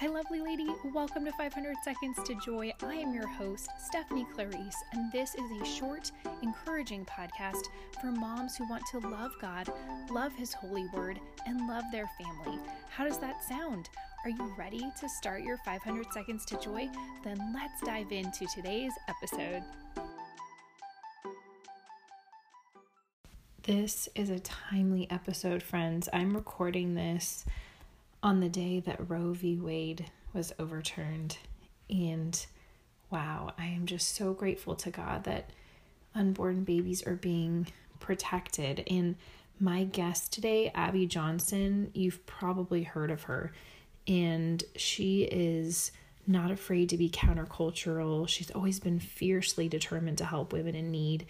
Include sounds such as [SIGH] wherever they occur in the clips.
Hi, lovely lady. Welcome to 500 Seconds to Joy. I am your host, Stephanie Clarice, and this is a short, encouraging podcast for moms who want to love God, love His holy word, and love their family. How does that sound? Are you ready to start your 500 Seconds to Joy? Then let's dive into today's episode. This is a timely episode, friends. I'm recording this on the day that Roe v. Wade was overturned. And wow, I am just so grateful to God that unborn babies are being protected. And my guest today, Abby Johnson, you've probably heard of her. And she is not afraid to be countercultural. She's always been fiercely determined to help women in need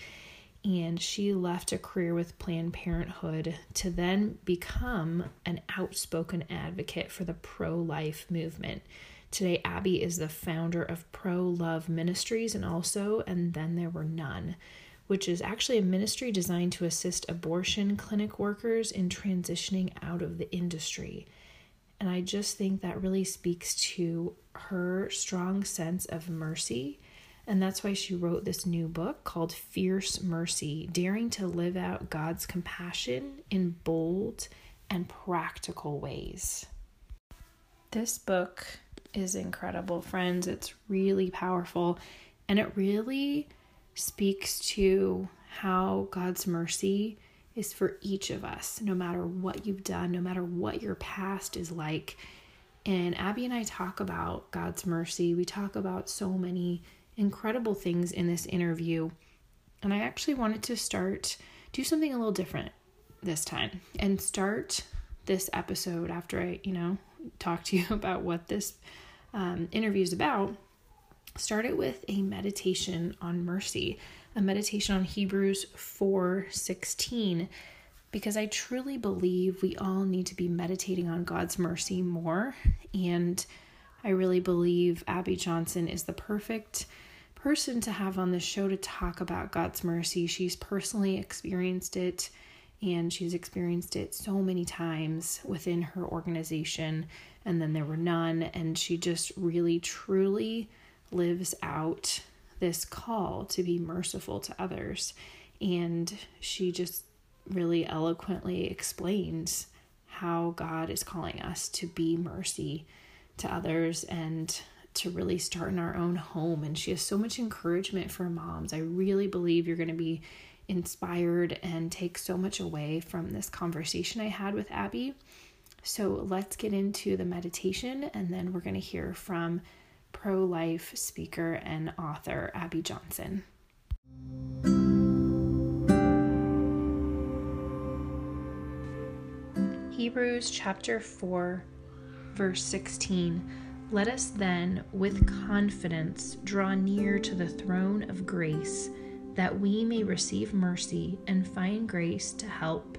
and she left a career with Planned Parenthood to then become an outspoken advocate for the pro life movement. Today, Abby is the founder of Pro Love Ministries and also And Then There Were None, which is actually a ministry designed to assist abortion clinic workers in transitioning out of the industry. And I just think that really speaks to her strong sense of mercy and that's why she wrote this new book called Fierce Mercy Daring to Live Out God's Compassion in Bold and Practical Ways. This book is incredible, friends. It's really powerful and it really speaks to how God's mercy is for each of us, no matter what you've done, no matter what your past is like. And Abby and I talk about God's mercy. We talk about so many incredible things in this interview. And I actually wanted to start, do something a little different this time and start this episode after I, you know, talk to you [LAUGHS] about what this um, interview is about. Start it with a meditation on mercy, a meditation on Hebrews 4 16, because I truly believe we all need to be meditating on God's mercy more. And I really believe Abby Johnson is the perfect person to have on the show to talk about God's mercy. She's personally experienced it and she's experienced it so many times within her organization and then there were none and she just really truly lives out this call to be merciful to others and she just really eloquently explains how God is calling us to be mercy to others and to really start in our own home. And she has so much encouragement for moms. I really believe you're going to be inspired and take so much away from this conversation I had with Abby. So let's get into the meditation, and then we're going to hear from pro life speaker and author Abby Johnson. Hebrews chapter 4, verse 16 let us then, with confidence, draw near to the throne of grace, that we may receive mercy and find grace to help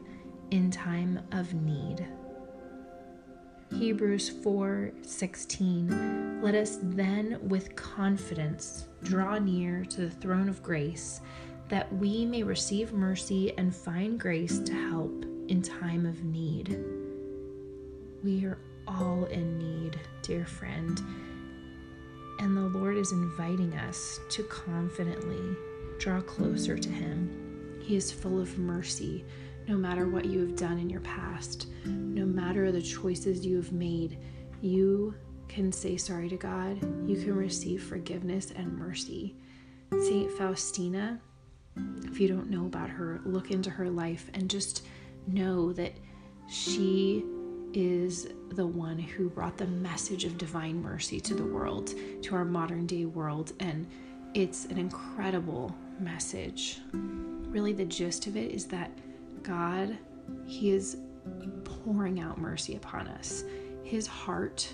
in time of need. Hebrews 4:16 Let us then with confidence draw near to the throne of grace that we may receive mercy and find grace to help in time of need. We are all in need, dear friend. And the Lord is inviting us to confidently draw closer to Him. He is full of mercy, no matter what you have done in your past, no matter the choices you have made. You can say sorry to God, you can receive forgiveness and mercy. Saint Faustina, if you don't know about her, look into her life and just know that she is the one who brought the message of divine mercy to the world, to our modern day world. And it's an incredible message. Really, the gist of it is that God, He is pouring out mercy upon us. His heart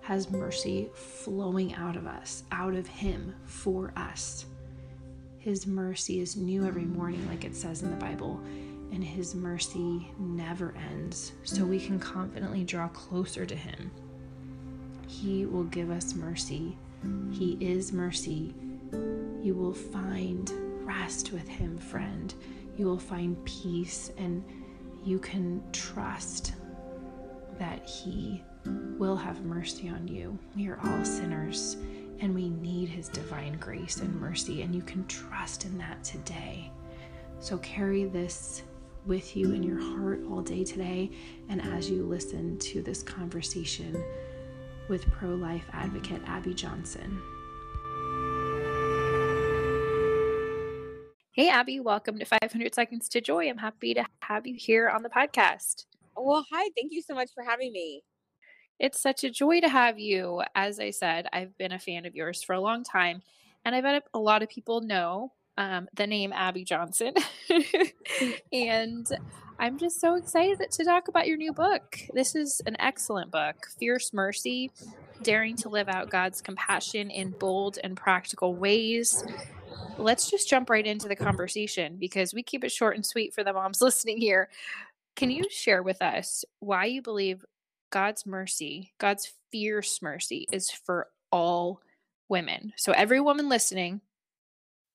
has mercy flowing out of us, out of Him for us. His mercy is new every morning, like it says in the Bible and His mercy never ends, so we can confidently draw closer to Him. He will give us mercy. He is mercy. You will find rest with Him, friend. You will find peace, and you can trust that He will have mercy on you. We are all sinners and we need His divine grace and mercy, and you can trust in that today. So carry this with you in your heart all day today, and as you listen to this conversation with pro life advocate Abby Johnson. Hey, Abby, welcome to 500 Seconds to Joy. I'm happy to have you here on the podcast. Well, hi. Thank you so much for having me. It's such a joy to have you. As I said, I've been a fan of yours for a long time, and I bet a lot of people know um, the name Abby Johnson. [LAUGHS] and I'm just so excited to talk about your new book. This is an excellent book Fierce Mercy Daring to Live Out God's Compassion in Bold and Practical Ways. Let's just jump right into the conversation because we keep it short and sweet for the moms [LAUGHS] listening here. Can you share with us why you believe God's mercy, God's fierce mercy, is for all women. So, every woman listening,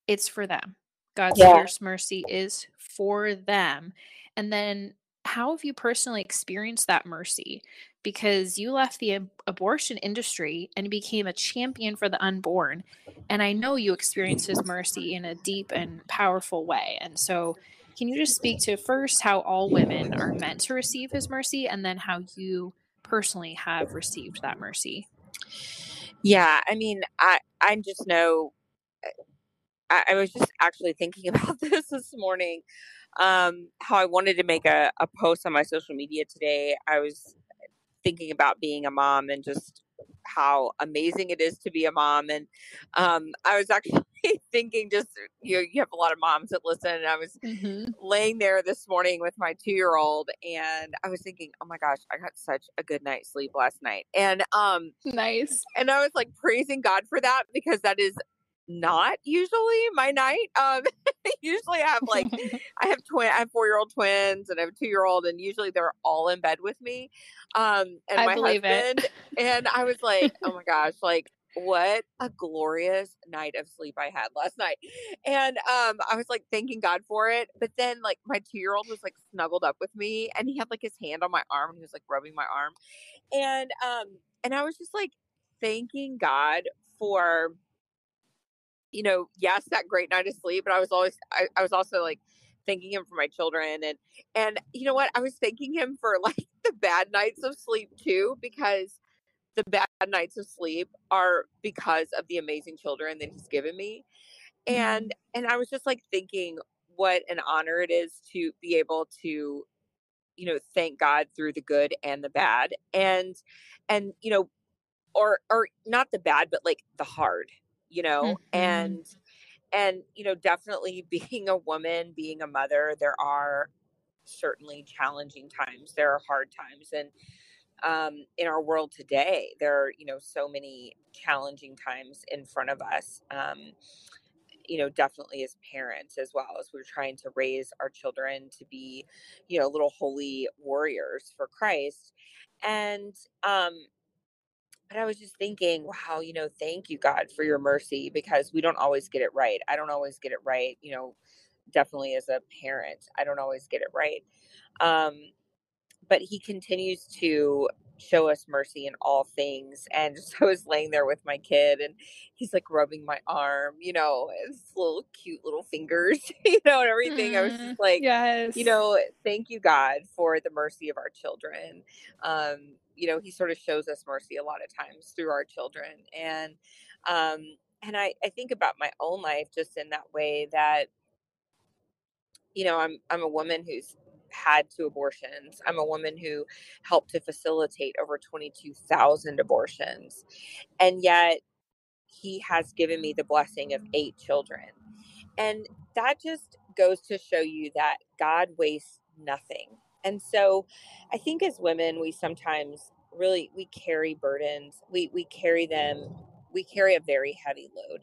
it's for them. God's yeah. fierce mercy is for them. And then, how have you personally experienced that mercy? Because you left the ab- abortion industry and became a champion for the unborn. And I know you experienced his mercy in a deep and powerful way. And so, can you just speak to first how all women are meant to receive his mercy and then how you personally have received that mercy? Yeah, I mean, I I just know. Eh, I, I was just actually thinking [LAUGHS] about this this morning. Um, how I wanted to make a, a post on my social media today. I was thinking about being a mom and just how amazing it is to be a mom. And um, I was [LAUGHS] actually thinking, just you, know, you have a lot of moms that listen, and I was mm-hmm. laying there this morning with my two year old, and I was thinking, oh my gosh, I got such a good night's sleep last night, and um, nice, and I was like praising God for that because that is not usually my night. Um, [LAUGHS] usually I have like [LAUGHS] I have twin, I have four year old twins, and I have a two year old, and usually they're all in bed with me. Um, and I my husband, it. and I was like, oh my gosh, like what a glorious night of sleep I had last night. And um I was like thanking God for it. But then like my two year old was like snuggled up with me and he had like his hand on my arm and he was like rubbing my arm. And um and I was just like thanking God for you know, yes, that great night of sleep, but I was always I, I was also like thanking him for my children and and you know what? I was thanking him for [LAUGHS] like the bad nights of sleep too because the bad nights of sleep are because of the amazing children that he's given me. And mm-hmm. and I was just like thinking what an honor it is to be able to you know thank God through the good and the bad and and you know or or not the bad but like the hard, you know. Mm-hmm. And and you know definitely [LAUGHS] being a woman, being a mother, there are certainly challenging times. There are hard times and um, in our world today. There are, you know, so many challenging times in front of us. Um, you know, definitely as parents as well as we're trying to raise our children to be, you know, little holy warriors for Christ. And um, but I was just thinking, wow, you know, thank you, God, for your mercy because we don't always get it right. I don't always get it right, you know, definitely as a parent, I don't always get it right. Um, but he continues to show us mercy in all things. And so [LAUGHS] I was laying there with my kid and he's like rubbing my arm, you know, his little cute little fingers, [LAUGHS] you know, and everything. Mm, I was just mm, like, yes. you know, thank you, God, for the mercy of our children. Um, you know, he sort of shows us mercy a lot of times through our children. And um, and I, I think about my own life just in that way that, you know, I'm I'm a woman who's had two abortions. I'm a woman who helped to facilitate over 22,000 abortions. And yet, he has given me the blessing of eight children. And that just goes to show you that God wastes nothing. And so I think as women, we sometimes really we carry burdens. We we carry them, we carry a very heavy load.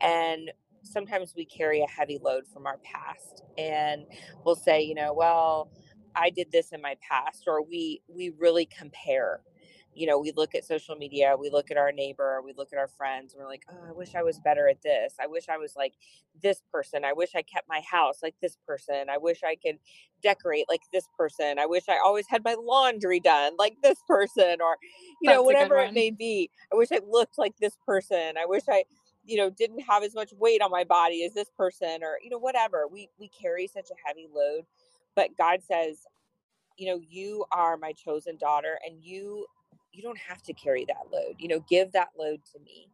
And sometimes we carry a heavy load from our past and we'll say you know well i did this in my past or we we really compare you know, we look at social media, we look at our neighbor, we look at our friends, and we're like, oh, I wish I was better at this. I wish I was like this person. I wish I kept my house like this person. I wish I could decorate like this person. I wish I always had my laundry done like this person, or, you That's know, whatever it may be. I wish I looked like this person. I wish I, you know, didn't have as much weight on my body as this person, or, you know, whatever. We, we carry such a heavy load. But God says, you know, you are my chosen daughter and you you don't have to carry that load. You know, give that load to me.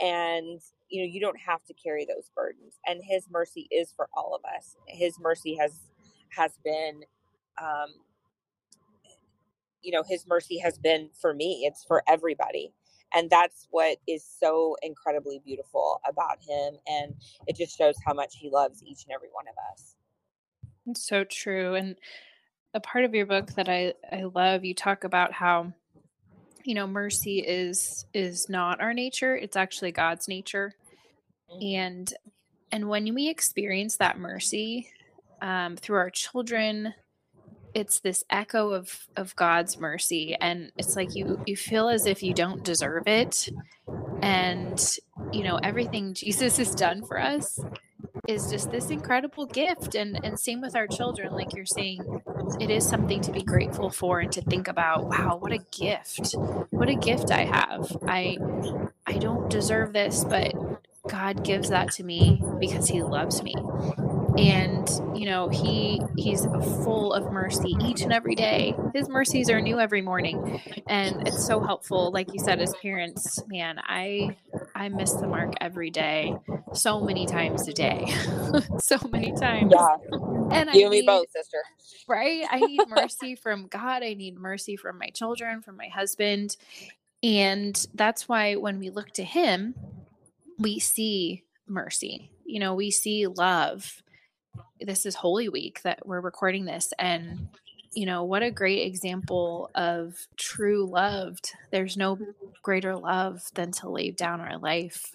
And you know, you don't have to carry those burdens. And his mercy is for all of us. His mercy has has been um you know, his mercy has been for me. It's for everybody. And that's what is so incredibly beautiful about him. And it just shows how much he loves each and every one of us. It's so true. And a part of your book that I, I love, you talk about how you know mercy is is not our nature it's actually god's nature mm-hmm. and and when we experience that mercy um, through our children it's this echo of of god's mercy and it's like you you feel as if you don't deserve it and you know everything [LAUGHS] jesus has done for us is just this incredible gift and and same with our children like you're saying it is something to be grateful for and to think about wow what a gift. What a gift i have. I i don't deserve this but god gives that to me because he loves me and you know he he's full of mercy each and every day. His mercies are new every morning. And it's so helpful like you said as parents man i i miss the mark every day so many times a day [LAUGHS] so many times. Yeah. And you I and me both sister. Right? I need mercy from god. I need mercy from my children from my husband. And that's why when we look to him we see mercy. You know we see love this is Holy Week that we're recording this. And, you know, what a great example of true loved. There's no greater love than to lay down our life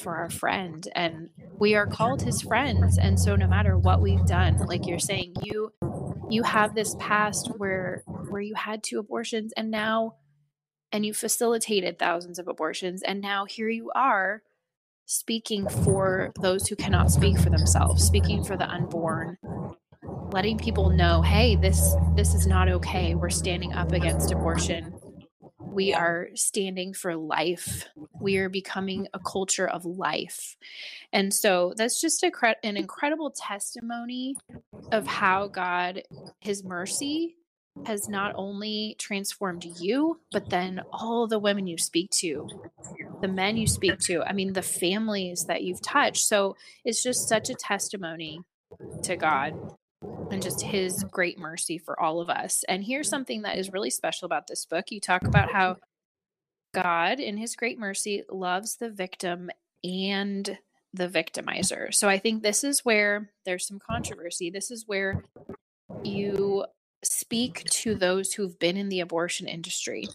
for our friend. And we are called his friends. And so no matter what we've done, like you're saying, you you have this past where where you had two abortions and now and you facilitated thousands of abortions and now here you are speaking for those who cannot speak for themselves, speaking for the unborn, letting people know, hey, this this is not okay. We're standing up against abortion. We are standing for life. We are becoming a culture of life. And so that's just a, an incredible testimony of how God, His mercy, has not only transformed you, but then all the women you speak to, the men you speak to, I mean, the families that you've touched. So it's just such a testimony to God and just his great mercy for all of us. And here's something that is really special about this book. You talk about how God, in his great mercy, loves the victim and the victimizer. So I think this is where there's some controversy. This is where you speak to those who've been in the abortion industry.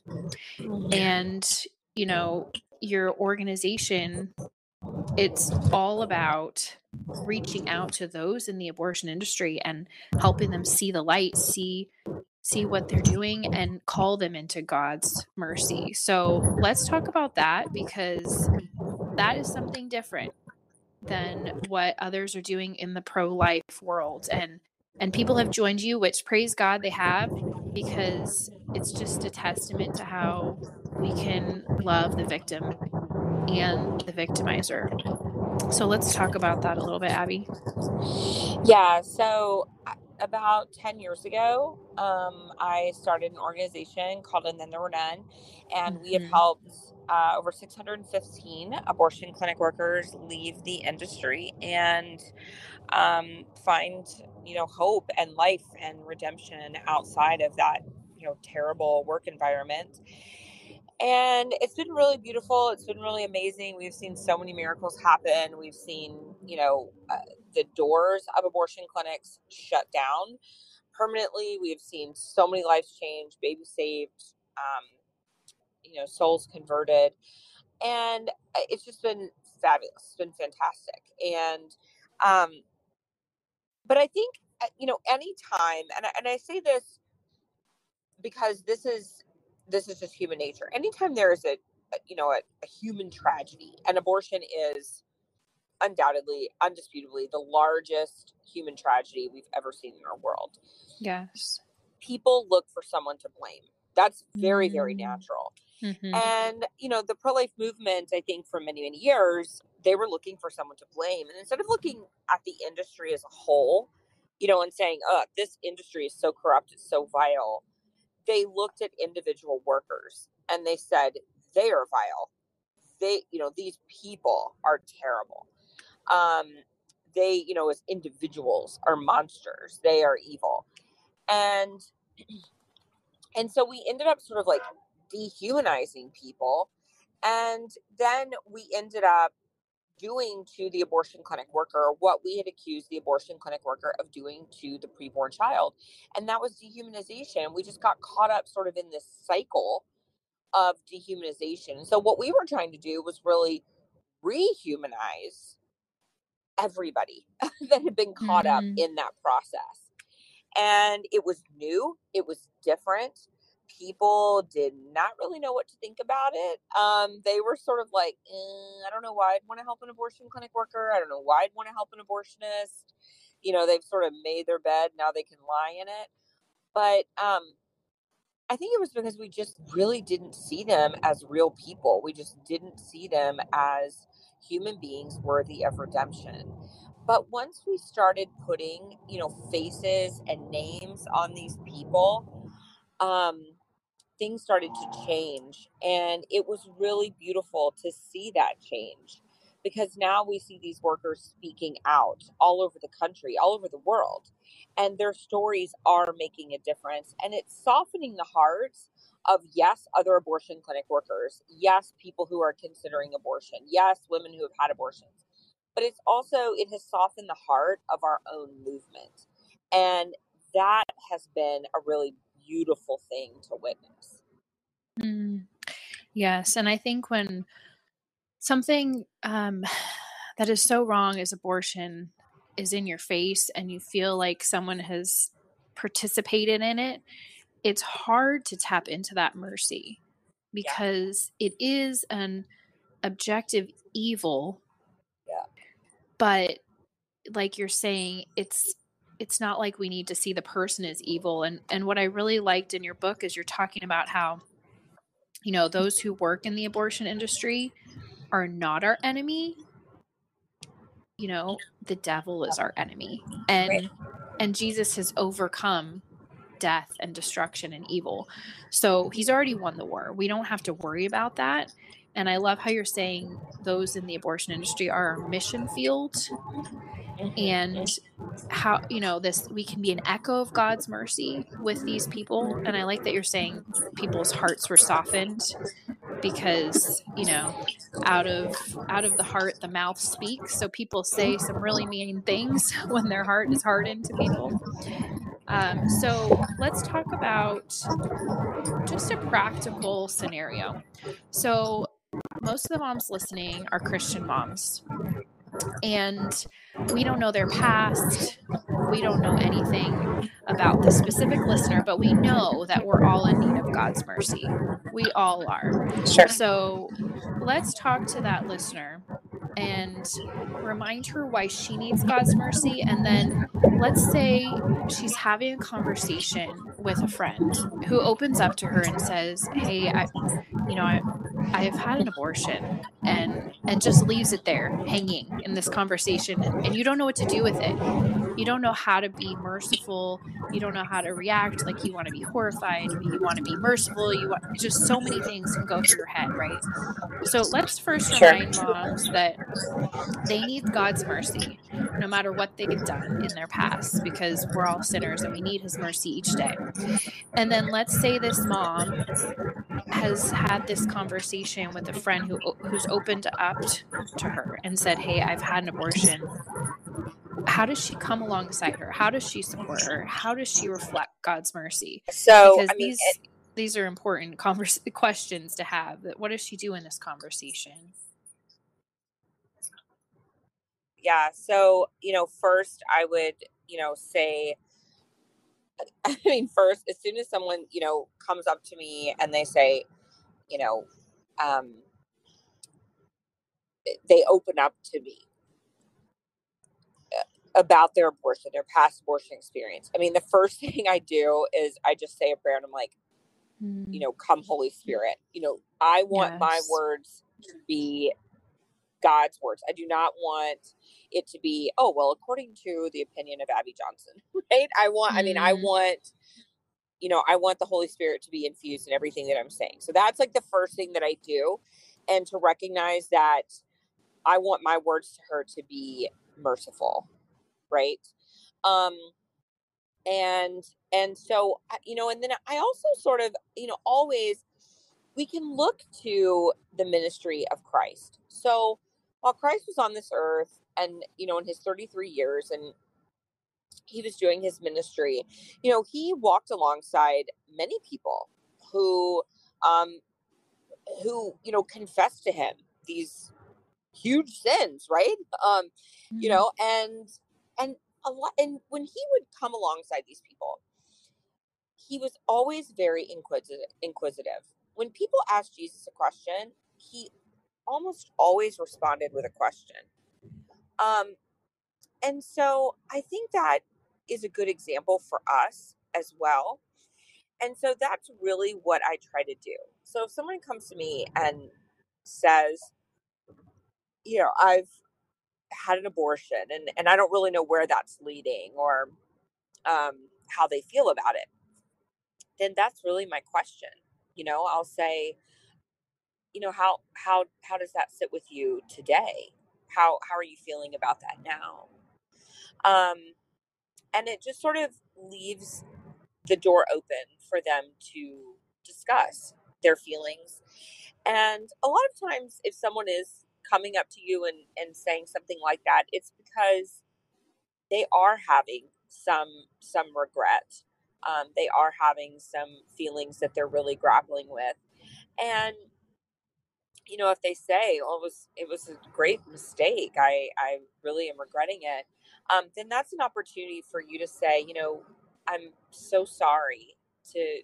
Oh, and, you know, your organization, it's all about reaching out to those in the abortion industry and helping them see the light, see see what they're doing and call them into God's mercy. So, let's talk about that because that is something different than what others are doing in the pro-life world and and people have joined you, which praise God they have, because it's just a testament to how we can love the victim and the victimizer. So let's talk about that a little bit, Abby. Yeah. So about 10 years ago, um, I started an organization called And Then There Were None, and mm-hmm. we have mm-hmm. helped uh, over 615 abortion clinic workers leave the industry and um, find you know hope and life and redemption outside of that you know terrible work environment. And it's been really beautiful. It's been really amazing. We've seen so many miracles happen. We've seen you know uh, the doors of abortion clinics shut down permanently. We've seen so many lives change babies saved um, you know souls converted. And uh, it's just been fabulous. It's been fantastic. And um, but I think uh, you know anytime, and I, and I say this because this is this is just human nature. Anytime there is a, a you know a, a human tragedy, and abortion is undoubtedly, undisputably, the largest human tragedy we've ever seen in our world. Yes. People look for someone to blame. That's very, very Mm. natural. Mhm. And, you know, the pro life movement, I think for many, many years, they were looking for someone to blame. And instead of looking at the industry as a whole, you know, and saying, oh, this industry is so corrupt, it's so vile, they looked at individual workers and they said, they are vile. They, you know, these people are terrible. Um, they, you know, as individuals are monsters. They are evil. And and so we ended up sort of like dehumanizing people. And then we ended up doing to the abortion clinic worker what we had accused the abortion clinic worker of doing to the preborn child. And that was dehumanization. We just got caught up sort of in this cycle of dehumanization. So what we were trying to do was really rehumanize everybody [LAUGHS] that had been caught up Mhm. in that process. And it was new, it was different. People did not really know what to think about it. Um, they were sort of like, eh, I don't know why I'd want to help an abortion clinic worker. I don't know why I'd want to help an abortionist. You know, they've sort of made their bed, now they can lie in it. But um, I think it was because we just really didn't see them as real people. We just didn't see them as human beings worthy of redemption. But once we started putting, you know, faces and names on these people, um, things started to change. And it was really beautiful to see that change because now we see these workers speaking out all over the country, all over the world. And their stories are making a difference. And it's softening the hearts of, yes, other abortion clinic workers, yes, people who are considering abortion, yes, women who have had abortions. But it's also, it has softened the heart of our own movement. And that has been a really beautiful thing to witness. Mm. Yes, and I think when something um, that is so wrong as abortion is in your face and you feel like someone has participated in it, it's hard to tap into that mercy because it is an objective evil. Yeah. But like you're saying, it's it's not like we need to see the person as evil. And and what I really liked in your book is you're talking about how you know those who work in the abortion industry are not our enemy. You know the devil is our enemy. And Right. and jesus has overcome death and destruction and evil. So he's already won the war. We don't have to worry about that and i love how you're saying those in the abortion industry are our mission field. And how you know this we can be an echo of god's mercy with these people. And i like that you're saying people's hearts were softened because you know out of out of the heart the mouth speaks. So people say some really mean things [LAUGHS] when their heart is hardened to people. Um, so let's talk about just a practical scenario. So most of the moms listening are christian moms and we don't know their past we don't know anything about the specific listener but we know that we're all in need of god's mercy we all are Sure. so let's talk to that listener and remind her why she needs God's mercy. And then let's say she's having a conversation with a friend who opens up to her and says, Hey, I, you know, I, I've had an abortion and, and just leaves it there hanging in this conversation. And, and you don't know what to do with it. You don't know how to be merciful. You don't know how to react. Like you want to be horrified. You want to be merciful. You want just so many things can go through your head, right? So let's first Sure. remind moms that they need God's mercy no matter what they've done in their past because we're all sinners and we need his mercy each day. And then let's say this mom has had this conversation with a friend who who's opened up to her and said, "Hey, I've had an abortion." How does she come alongside her? How does she support her? How does she reflect God's mercy? So, Because I mean, these these are important convers- [LAUGHS] questions to have. What does she do in this conversation? yeah so you know first i would you know say [LAUGHS] I mean, first, as soon as someone, you know, comes up to me and they say, you know, um, they open up to me uh, about their abortion, their past abortion experience. I mean, the first [LAUGHS] thing I do is I just say a prayer and I'm like, mm. you know, come Holy Spirit. You know, I want yes. my words to be God's words. I do not want it to be, oh, well, according to the opinion of Abby Johnson, [LAUGHS] right? I want, mm. I mean, I mm. want, you know, I want the Holy Spirit to be infused in everything that I'm saying. So that's like the first thing that I do. And to recognize that I want my words to her to be merciful, right? Um, and, and so, you know, and then I also sort of, you know, always, we can look to the ministry of Christ. So, while Christ was on this earth and, you know, in his 33 years and he was doing his ministry, you know, he walked alongside many people who, um, who, you know, confessed to him these huge sins, right? Um, mm-hmm. you know, and, and a lot, and when he would come alongside these people, he was always very inquisitive, inquisitive. When people asked Jesus a question, he almost always responded with a question. Um, and so I think that is a good example for us as well. And so that's really what I try to do. So if someone comes to me and says, you know, I've had an abortion and, and I don't really know where that's leading or um, how they feel about it, then that's really my question. You know, I'll say, you know how how how does that sit with you today how how are you feeling about that now um and it just sort of leaves the door open for them to discuss their feelings. And a lot of times if someone is coming up to you and and saying something like that it's because they are having some some regret. Um, they are having some feelings that they're really grappling with. And you know, if they say, "Oh, it was it was a great mistake. I I really am regretting it," um, then that's an opportunity for you to say, you know, I'm so sorry to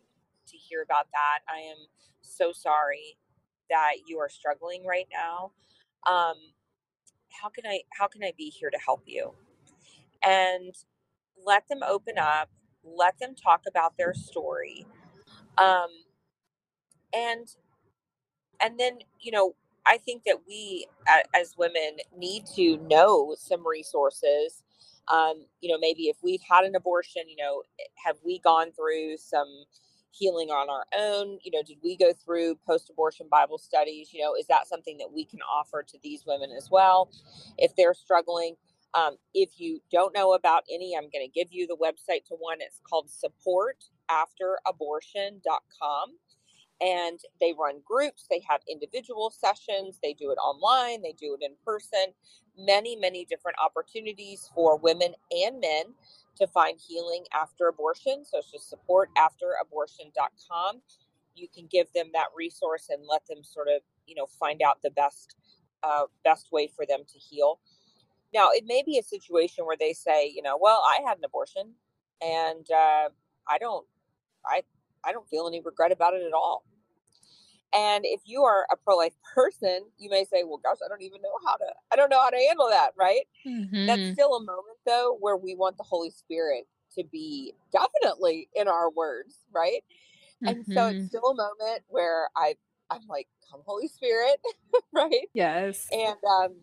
to hear about that. I am so sorry that you are struggling right now. Um, how can I how can I be here to help you? And let them open up. Let them talk about their story. Um, and and then you know i think that we as women need to know some resources um, you know maybe if we've had an abortion you know have we gone through some healing on our own? You know did we go through post-abortion bible studies? You know is that something that we can offer to these women as well if they're struggling? Um, if you don't know about any i'm going to give you the website to one. It's called supportafterabortion.com and they run groups they have individual sessions they do it online they do it in person. Many many different opportunities for women and men to find healing after abortion. So it's just support after abortion.com you can give them that resource and let them sort of you know find out the best uh, best way for them to heal. Now it may be a situation where they say you know well i had an abortion and uh, i don't i I don't feel any regret about it at all. And if you are a pro life person, you may say, well, gosh, I don't even know how to, I don't know how to handle that, right? Mm-hmm. That's still a moment, though, where we want the Holy Spirit to be definitely in our words, right? Mm-hmm. And so it's mm-hmm. still a moment where I, I'm like, come, Holy Spirit, [LAUGHS] right? Yes. And um,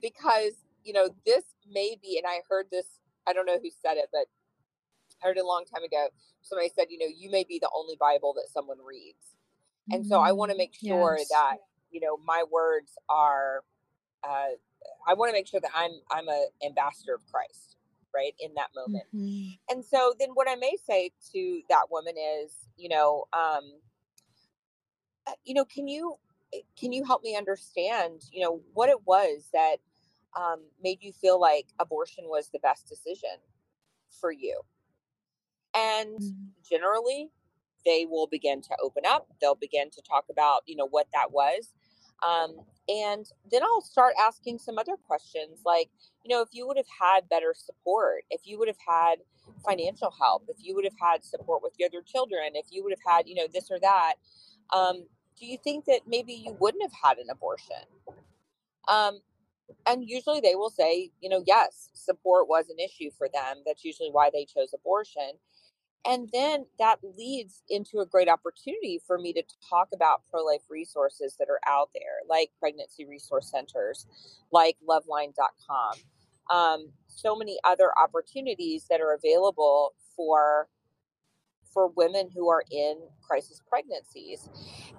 because, you know, this may be, and I heard this, I don't know who said it, but I heard it a long time ago. Somebody said, you know, you may be the only Bible that someone reads and so I want to make sure yes. that you know my words are. Uh, I want to make sure that I'm I'm a ambassador of Christ, right in that moment. Mm-hmm. And so then what I may say to that woman is, you know, um, uh, you know, can you eh, can you help me understand, you know, what it was that um, made you feel like abortion was the best decision for you? And mm-hmm. generally, they will begin to open up. They'll begin to talk about, you know, what that was. Um, and then I'll start asking some other questions like, you know, if you would have had better support, if you would have had financial help, if you would have had support with your other children, if you would have had, you know, this or that, um, do you think that maybe you wouldn't have had an abortion? Um, and usually they will say, you know, yes, support was an issue for them. That's usually why they chose abortion. And then that leads into a great opportunity for me to talk about pro life resources that are out there, like pregnancy resource centers, like loveline.com, um, so many other opportunities that are available for for women who are in crisis pregnancies.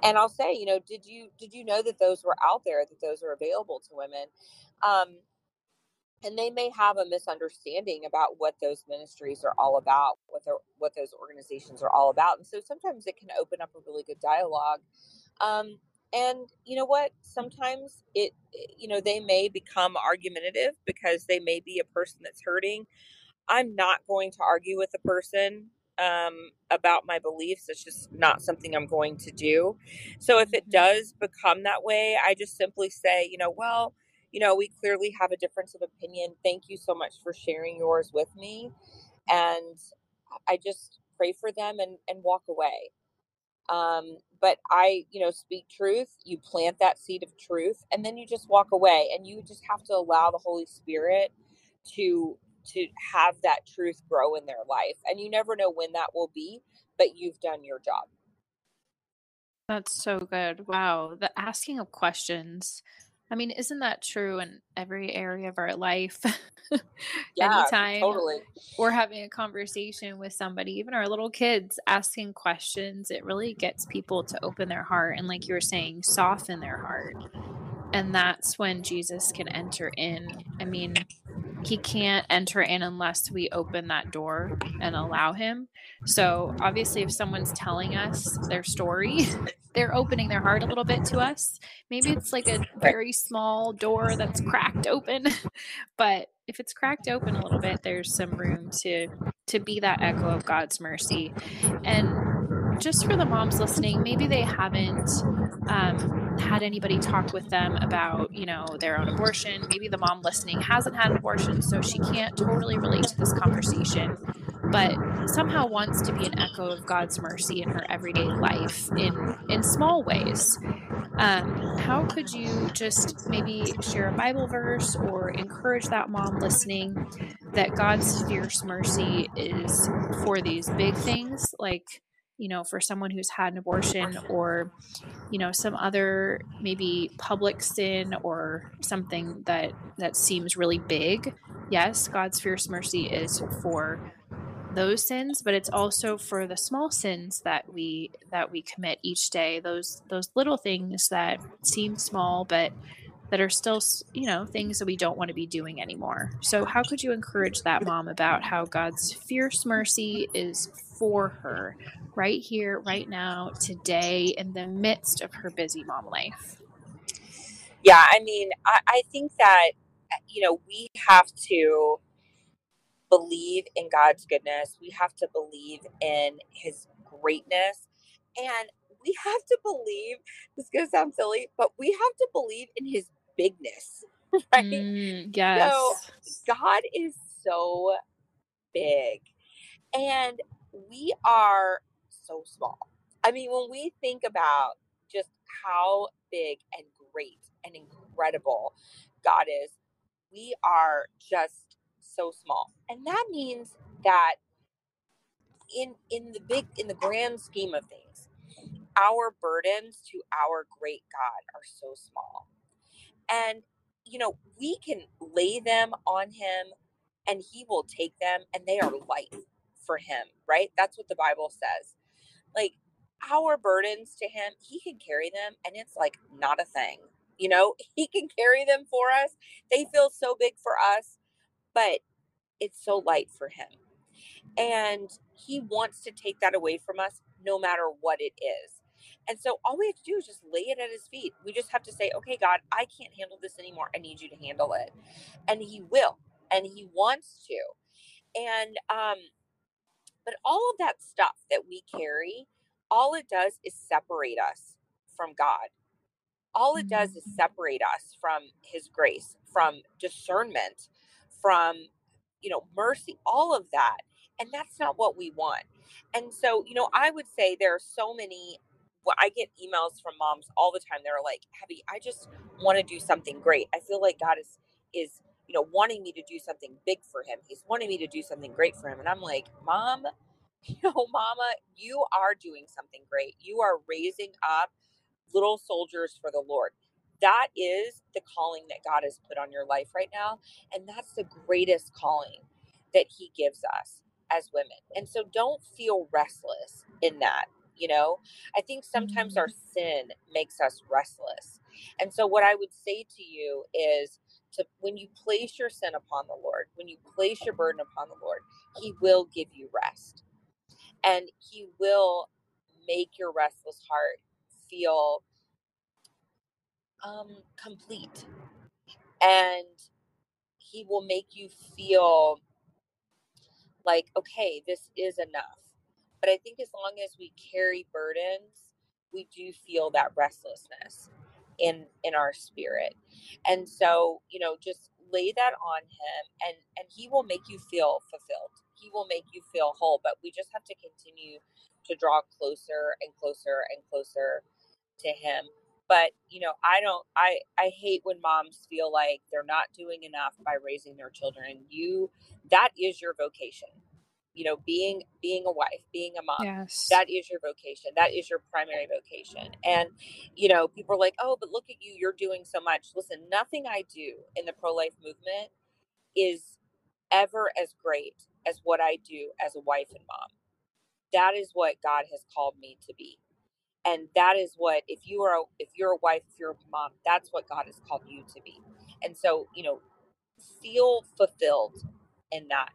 And i'll say you know did you did you know that those were out there that those are available to women? Um, and they may have a misunderstanding about what those ministries are all about what what those organizations are all about and so sometimes it can open up a really good dialogue um, and you know what? Sometimes it you know they may become argumentative because they may be a person that's hurting. I'm not going to argue with a person um, about my beliefs it's just not something i'm going to do. So if it mm-hmm. does become that way i just simply say you know well you know, we clearly have a difference of opinion. Thank you so much for sharing yours with me. And I just pray for them and, and walk away. Um, but I, you know, speak truth, you plant that seed of truth, and then you just walk away and you just have to allow the Holy Spirit to to have that truth grow in their life. And you never know when that will be, but you've done your job. That's so good. Wow. The asking of questions I mean, isn't that true in every area of our life? [LAUGHS] yeah, Anytime totally. we're having a conversation with somebody, even our little kids asking questions, it really gets people to open their heart and, like you were saying, soften their heart. And that's when Jesus can enter in. I mean, he can't enter in unless we open that door and allow him. So, obviously, if someone's telling us their story, [LAUGHS] they're opening their heart a little bit to us. Maybe it's like a very small door that's cracked open, [LAUGHS] but if it's cracked open a little bit, there's some room to to be that echo of God's mercy. And just for the moms listening, maybe they haven't um, had anybody talk with them about, you know, their own abortion. Maybe the mom listening hasn't had an abortion, so she can't totally relate to this conversation but somehow wants to be an echo of God's mercy in her everyday life in in small ways. Um, how could you just maybe share a Bible verse or encourage that mom listening that God's fierce mercy is for these big things, like you know, for someone who's had an abortion or, you know, some other maybe public sin or something that that seems really big. Yes, God's fierce mercy is for those sins but it's also for the small sins that we that we commit each day those those little things that seem small but that are still you know things that we don't want to be doing anymore so how could you encourage that mom about how god's fierce mercy is for her right here right now today in the midst of her busy mom life yeah i mean i, I think that you know we have to believe in God's goodness. We have to believe in his greatness. And we have to believe, this is going to sound silly, but we have to believe in his bigness, [LAUGHS] right? Mm, yes. So God is so big. And we are so small. I mean, when we think about just how big and great and incredible God is, we are just so small. And that means that in in the big in the grand scheme of things, our burdens to our great God are so small. And you know, we can lay them on him and he will take them and they are light for him, right? That's what the Bible says. Like our burdens to him, he can carry them and it's like not a thing. You know, [LAUGHS] he can carry them for us. They feel so big for us, but it's so light for him. And he wants to take that away from us no matter what it is. And so all we have to do is just lay it at his feet. We just have to say, okay, God, I can't handle this anymore. I need you to handle it. And he will, and he wants to. And, um, but all of that stuff that we carry, all it does is separate us from God. All it does is mm. separate us from his grace, from discernment, from you know, mercy, all of that. And that's not what we want. And so, you know, I would say there are so many well, I get emails from moms all the time. They're like, Abby, I just want to do something great. I feel like God is is, you know, wanting me to do something big for him. He's wanting me to do something great for him. And I'm like, Mom, [LAUGHS] you know, mama, you are doing something great. You are raising up little soldiers for the Lord. That is the calling that God has put on your life right now. And that's the greatest calling that He gives us as women. And so don't feel restless in that. You know, I think sometimes our mm-hmm. sin makes us restless. And so, what I would say to you is to when you place your sin upon the Lord, when you place your burden upon the Lord, He will give you rest and He will make your restless heart feel um, complete. And he will make you feel like, okay, this is enough. But I think as long as we carry burdens, we do feel that restlessness in in our spirit. And so, you know, just lay that on him and and he will make you feel fulfilled. He will make you feel whole, but we just have to continue to draw closer and closer and closer to him but you know i don't i i hate when moms feel like they're not doing enough by raising their children you that is your vocation you know being being a wife being a mom yes. that is your vocation that is your primary vocation. And you know people are like oh but look at you you're doing so much. Listen nothing i do in the pro-life movement is ever as great as what i do as a wife and mom. That is what god has called me to be. And that is what if you are a, if you're a wife if you're a mom that's what god has called you to be. And so you know feel fulfilled in that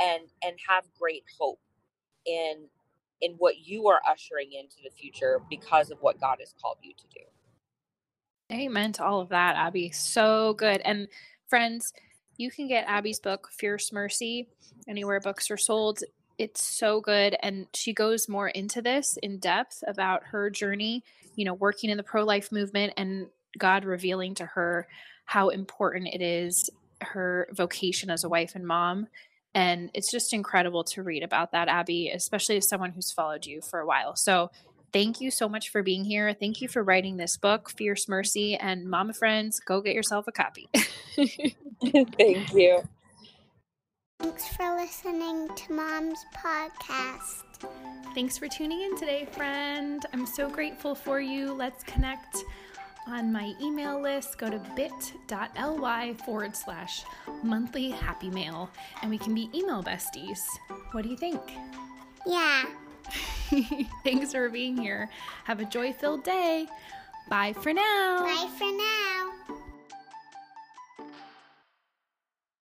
and and have great hope in in what you are ushering into the future because of what god has called you to do. Amen to all of that abby so good and friends you can get abby's book fierce mercy anywhere books are sold it's so good and she goes more into this in depth about her journey you know working in the pro-life movement and god revealing to her how important it is her vocation as a wife and mom and it's just incredible to read about that abby especially as someone who's followed you for a while so thank you so much for being here thank you for writing this book fierce mercy and mama friends go get yourself a copy [LAUGHS] thank you Thanks for listening to Mom's podcast. Thanks for tuning in today, friend. I'm so grateful for you. Let's connect on my email list. Go to bit.ly forward slash monthly happy mail and we can be email besties. What do you think? Yeah. [LAUGHS] Thanks for being here. Have a joy filled day. Bye for now. Bye for now.